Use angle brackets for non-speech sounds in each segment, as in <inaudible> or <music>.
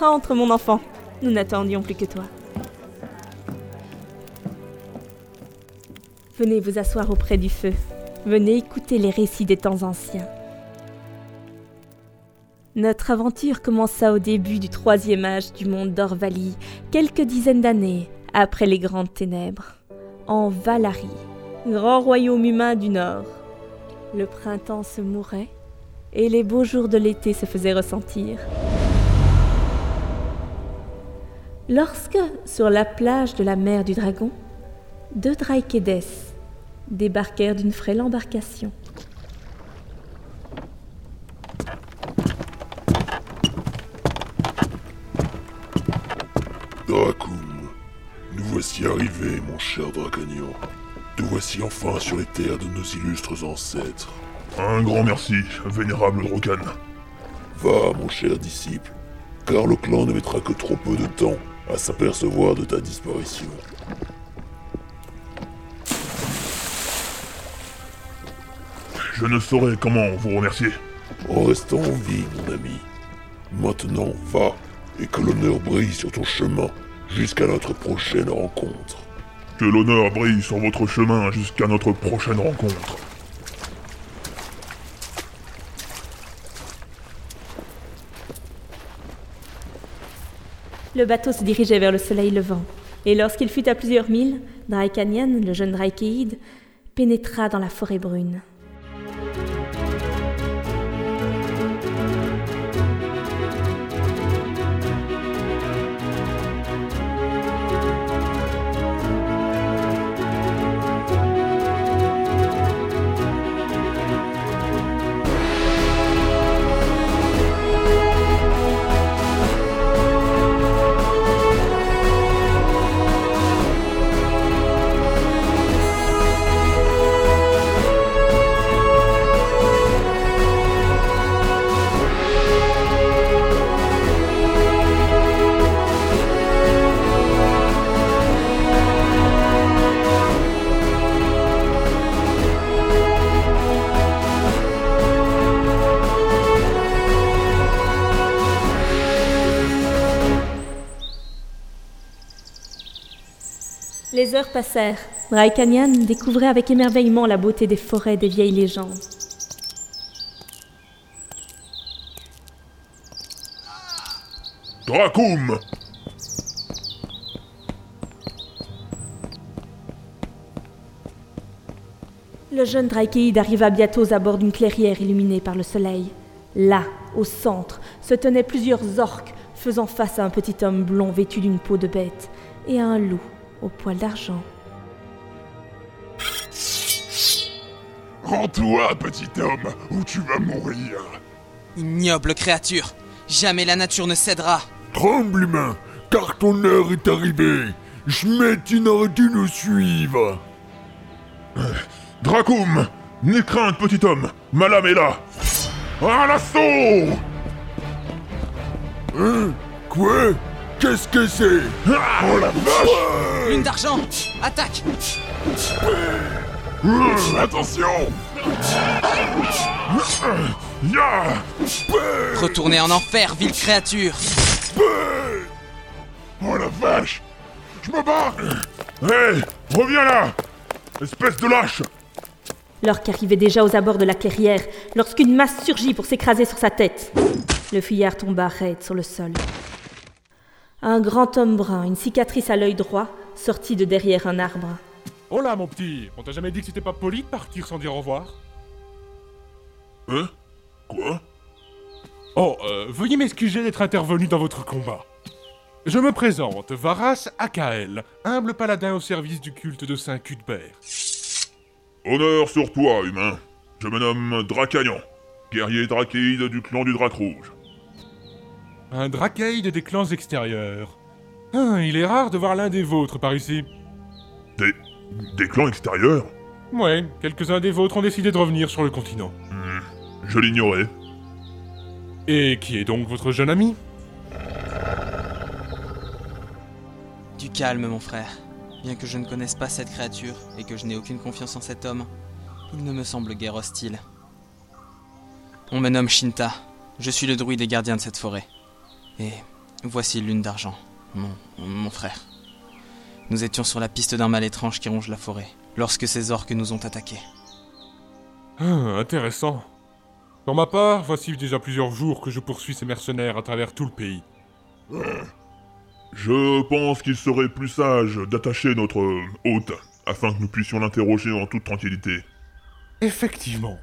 Entre, mon enfant. Nous n'attendions plus que toi. Venez vous asseoir auprès du feu. Venez écouter les récits des temps anciens. Notre aventure commença au début du troisième âge du monde d'Orvalie, quelques dizaines d'années après les grandes ténèbres, en Valarie, grand royaume humain du Nord. Le printemps se mourait et les beaux jours de l'été se faisaient ressentir. Lorsque, sur la plage de la mer du Dragon, deux Draikedes débarquèrent d'une frêle embarcation. Dracum, nous voici arrivés, mon cher Dracanion. Nous voici enfin sur les terres de nos illustres ancêtres. Un grand merci, vénérable Drokan. Va, mon cher disciple, car le clan ne mettra que trop peu de temps à s'apercevoir de ta disparition. Je ne saurais comment vous remercier. En restant en vie, mon ami. Maintenant, va, et que l'honneur brille sur ton chemin jusqu'à notre prochaine rencontre. Que l'honneur brille sur votre chemin jusqu'à notre prochaine rencontre. Le bateau se dirigeait vers le soleil levant, et lorsqu'il fut à plusieurs milles, Draikanian, le jeune Draikeid, pénétra dans la forêt brune. Heures passèrent. Draikanian découvrait avec émerveillement la beauté des forêts des vieilles légendes. Dracum Le jeune Draikeid arriva bientôt à bord d'une clairière illuminée par le soleil. Là, au centre, se tenaient plusieurs orques faisant face à un petit homme blond vêtu d'une peau de bête et à un loup au poil d'argent. Rends-toi, petit homme, ou tu vas mourir. Ignoble créature, jamais la nature ne cédera. Tremble, humain, car ton heure est arrivée. Schmetti n'aurait dû nous suivre. Dracum N'aie crainte, petit homme Ma lame est là À l'assaut Hein? Quoi? Qu'est-ce que c'est Ah, Oh la vache Lune d'argent, attaque Euh, Attention Ya Retournez en enfer, ville créature Oh la vache Je me barre Hé Reviens là Espèce de lâche L'orque arrivait déjà aux abords de la clairière lorsqu'une masse surgit pour s'écraser sur sa tête. Le fuyard tomba raide sur le sol. Un grand homme brun, une cicatrice à l'œil droit, sortit de derrière un arbre. Oh là, mon petit, on t'a jamais dit que c'était pas poli de partir sans dire au revoir? Hein Quoi? Oh, euh, veuillez m'excuser d'être intervenu dans votre combat. Je me présente, Varas Akael, humble paladin au service du culte de Saint Cuthbert. Honneur sur toi, humain. Je me nomme Dracanion, guerrier drakéide du clan du Drac Rouge. Un drakeid des clans extérieurs. Ah, il est rare de voir l'un des vôtres par ici. Des... des clans extérieurs? Ouais, quelques-uns des vôtres ont décidé de revenir sur le continent. Je l'ignorais. Et qui est donc votre jeune ami? Du calme, mon frère. Bien que je ne connaisse pas cette créature et que je n'ai aucune confiance en cet homme, il ne me semble guère hostile. On me nomme Shinta. Je suis le druide et gardien de cette forêt. Et Voici Lune d'Argent, mon, mon frère. Nous étions sur la piste d'un mal étrange qui ronge la forêt, lorsque ces orques nous ont attaqués. Ah, intéressant. Pour ma part, voici déjà plusieurs jours que je poursuis ces mercenaires à travers tout le pays. Je pense qu'il serait plus sage d'attacher notre hôte, afin que nous puissions l'interroger en toute tranquillité. Effectivement.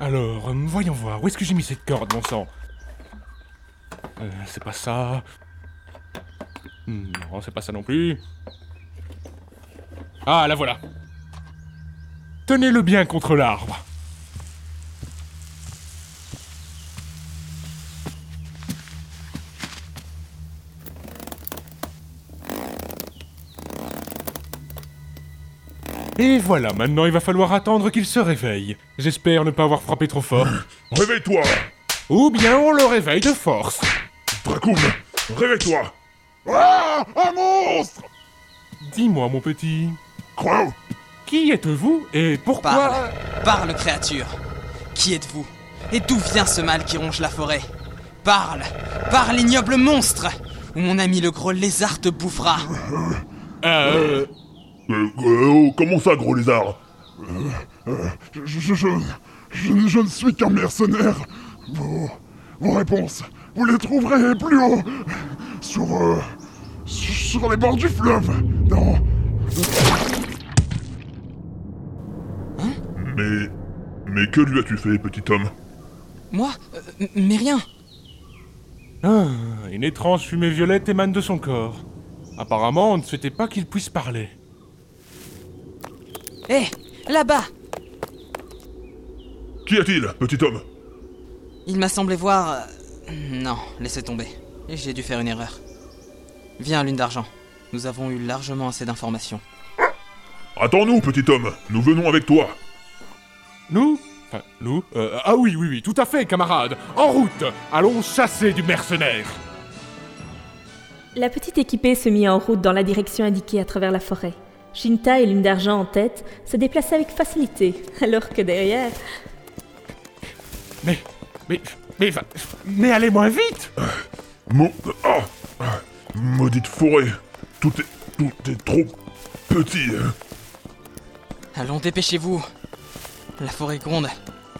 Alors, voyons voir, où est-ce que j'ai mis cette corde, mon sang? Euh, c'est pas ça. Hmm, Non, c'est pas ça non plus. Ah, la voilà. Tenez-le bien contre l'arbre. Et voilà, maintenant il va falloir attendre qu'il se réveille. J'espère ne pas avoir frappé trop fort. Réveille-toi Ou bien on le réveille de force. Dracoum Réveille-toi. Ah Un monstre. Dis-moi, mon petit, Quoi? Qui êtes-vous et pourquoi... Parle Parle, créature. Qui êtes-vous? Et d'où vient ce mal qui ronge la forêt? Parle Parle, ignoble monstre. Ou mon ami le gros lézard te bouffera. Euh... Euh, euh, oh, comment ça, gros lézard? Je, je, je, je, je ne suis qu'un mercenaire. Vos, vos réponses, vous les trouverez plus haut. Sur, euh, sur les bords du fleuve. Dans, Mais... Mais que lui as-tu fait, petit homme Moi Euh, Mais rien Ah, une étrange fumée violette émane de son corps. Apparemment, on ne souhaitait pas qu'il puisse parler. Hé Là-bas Qu'y a-t-il, petit homme Il m'a semblé voir... Non, laissez tomber. J'ai dû faire une erreur. Viens, Lune d'Argent. Nous avons eu largement assez d'informations. Attends-nous, petit homme Nous venons avec toi Nous? Enfin, nous? Euh, Ah oui, oui, oui, tout à fait, camarade En route Allons chasser du mercenaire La petite équipée se mit en route dans la direction indiquée à travers la forêt. Shinta et Lune d'Argent en tête se déplaçaient avec facilité, <laughs> alors que derrière, Mais... Mais... Mais... va- Mais allez moins vite Mo... Ah Ah Maudite forêt Tout est... Tout est trop... petit hein. Allons, dépêchez-vous La forêt gronde,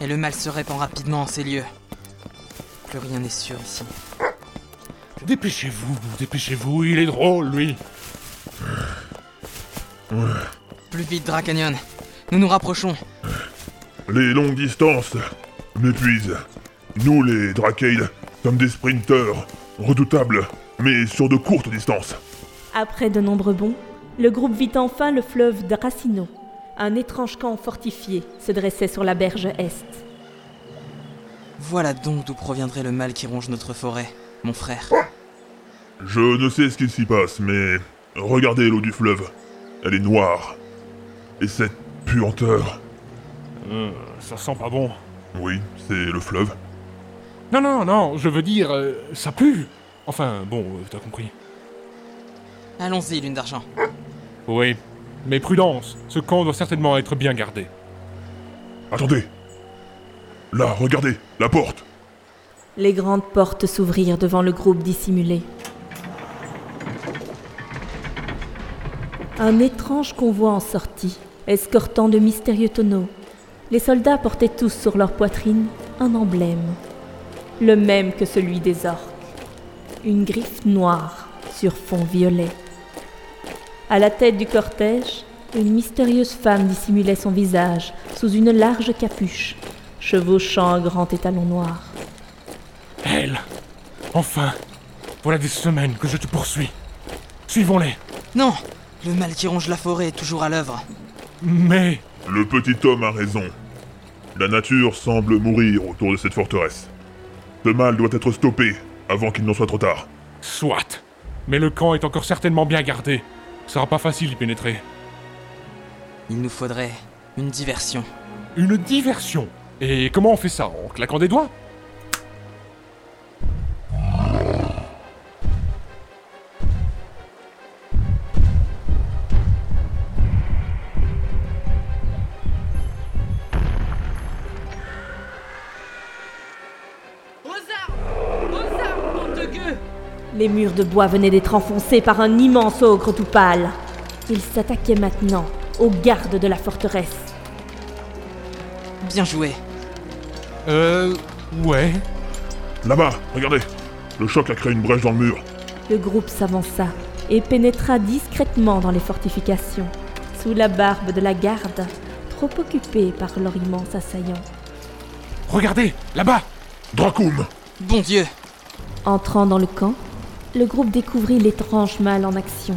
et le mal se répand rapidement en ces lieux. Plus rien n'est sûr ici. Dépêchez-vous, dépêchez-vous, il est drôle, lui Plus vite, Dracanion Nous nous rapprochons Les longues distances m'épuisent. Nous, les Dracade, sommes des sprinteurs, redoutables, mais sur de courtes distances. après de nombreux bonds, le groupe vit enfin le fleuve Dracino. Un étrange camp fortifié se dressait sur la berge est. Voilà donc d'où proviendrait le mal qui ronge notre forêt, mon frère. Je ne sais ce qu'il s'y passe, mais regardez l'eau du fleuve. Elle est noire. Et cette puanteur. Euh, Ça sent pas bon. Oui, c'est le fleuve. Non, non, non, je veux dire, euh, ça pue Enfin, bon, euh, t'as compris. Allons-y, Lune d'Argent. Oui, mais prudence, ce camp doit certainement être bien gardé. Attendez Là, regardez, la porte Les grandes portes s'ouvrirent devant le groupe dissimulé. Un étrange convoi en sortit, escortant de mystérieux tonneaux. Les soldats portaient tous sur leur poitrine un emblème, le même que celui des orques. Une griffe noire sur fond violet. À la tête du cortège, une mystérieuse femme dissimulait son visage sous une large capuche, chevauchant un grand étalon noir. Elle Enfin Voilà des semaines que je te poursuis. Suivons-les. Non Le mal qui ronge la forêt est toujours à l'œuvre. Mais... Le petit homme a raison. La nature semble mourir autour de cette forteresse. Ce mal doit être stoppé avant qu'il n'en soit trop tard. Soit. Mais le camp est encore certainement bien gardé. Ce sera pas facile d'y pénétrer. Il nous faudrait une diversion. Une diversion? Et comment on fait ça? En claquant des doigts? Nom de gueux Les murs de bois venaient d'être enfoncés par un immense ogre tout pâle. Il s'attaquait maintenant aux gardes de la forteresse. Bien joué. Euh. Ouais. Là-bas, regardez. Le choc a créé une brèche dans le mur. Le groupe s'avança et pénétra discrètement dans les fortifications, sous la barbe de la garde, trop occupée par leur immense assaillant. Regardez, là-bas Dracoum Bon Dieu Entrant dans le camp, le groupe découvrit l'étrange mâle en action.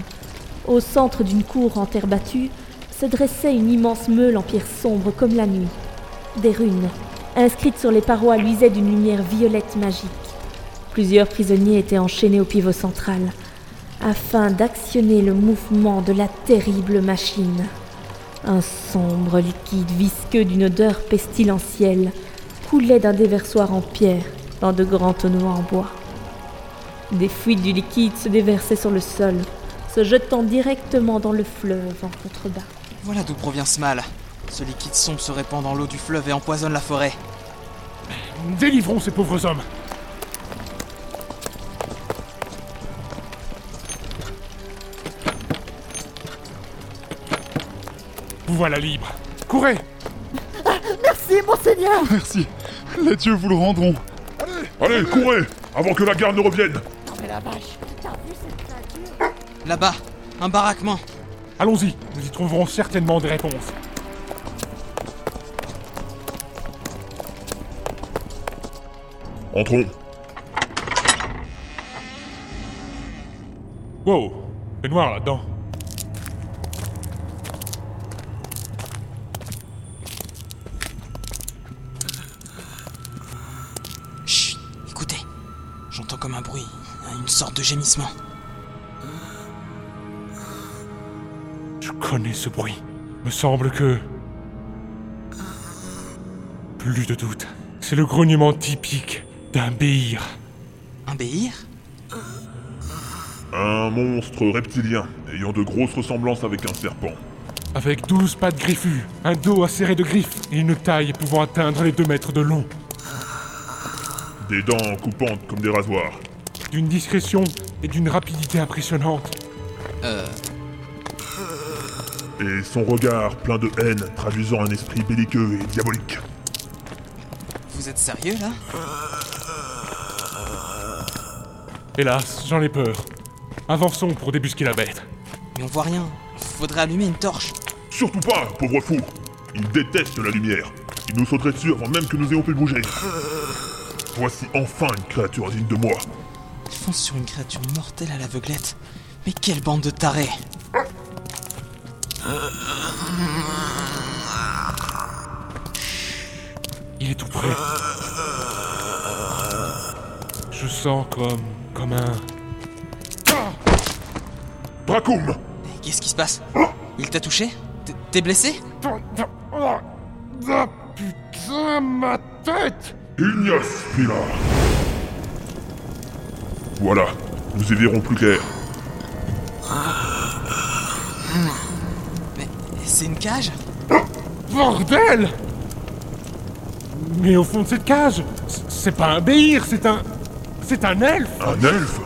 Au centre d'une cour en terre battue se dressait une immense meule en pierre sombre comme la nuit. Des runes, inscrites sur les parois, luisaient d'une lumière violette magique. Plusieurs prisonniers étaient enchaînés au pivot central, afin d'actionner le mouvement de la terrible machine. Un sombre liquide visqueux d'une odeur pestilentielle coulait d'un déversoir en pierre dans de grands tonneaux en bois. Des fuites du liquide se déversaient sur le sol, se jetant directement dans le fleuve en contrebas. Voilà d'où provient ce mal. Ce liquide sombre se répand dans l'eau du fleuve et empoisonne la forêt. Délivrons ces pauvres hommes Vous voilà libre. Courez Merci, monseigneur Merci. Les dieux vous le rendront. Allez, courez Avant que la garde ne revienne Non mais la vache, t'as vu cette créature Là-bas, un baraquement. Allons-y, nous y trouverons certainement des réponses. Entrons. Wow, c'est noir là-dedans. J'entends comme un bruit, une sorte de gémissement. Je connais ce bruit. Me semble que... Plus de doute. C'est le grognement typique d'un béhir. Un béhir? Un monstre reptilien, ayant de grosses ressemblances avec un serpent. Avec douze pattes griffues, un dos acéré de griffes et une taille pouvant atteindre les deux mètres de long. Des dents coupantes comme des rasoirs. D'une discrétion et d'une rapidité impressionnante. Euh... Et son regard plein de haine traduisant un esprit belliqueux et diabolique. Vous êtes sérieux là? Hélas, j'en ai peur. Avançons pour débusquer la bête. Mais on voit rien. Faudrait allumer une torche. Surtout pas, pauvre fou Il déteste la lumière. Il nous sauterait dessus avant même que nous ayons pu bouger. Voici enfin une créature digne de moi. Ils foncent sur une créature mortelle à l'aveuglette. Mais quelle bande de tarés Il est tout près. Je sens comme... comme un... Dracoum Mais Qu'est-ce qui se passe? Il t'a touché? T'es- T'es blessé? Ah putain, ma tête Ignace Pilar. Voilà, nous y verrons plus clair. Mais c'est une cage. Bordel! Mais au fond de cette cage, c'est pas un béhir, c'est un... C'est un elfe. Un elfe?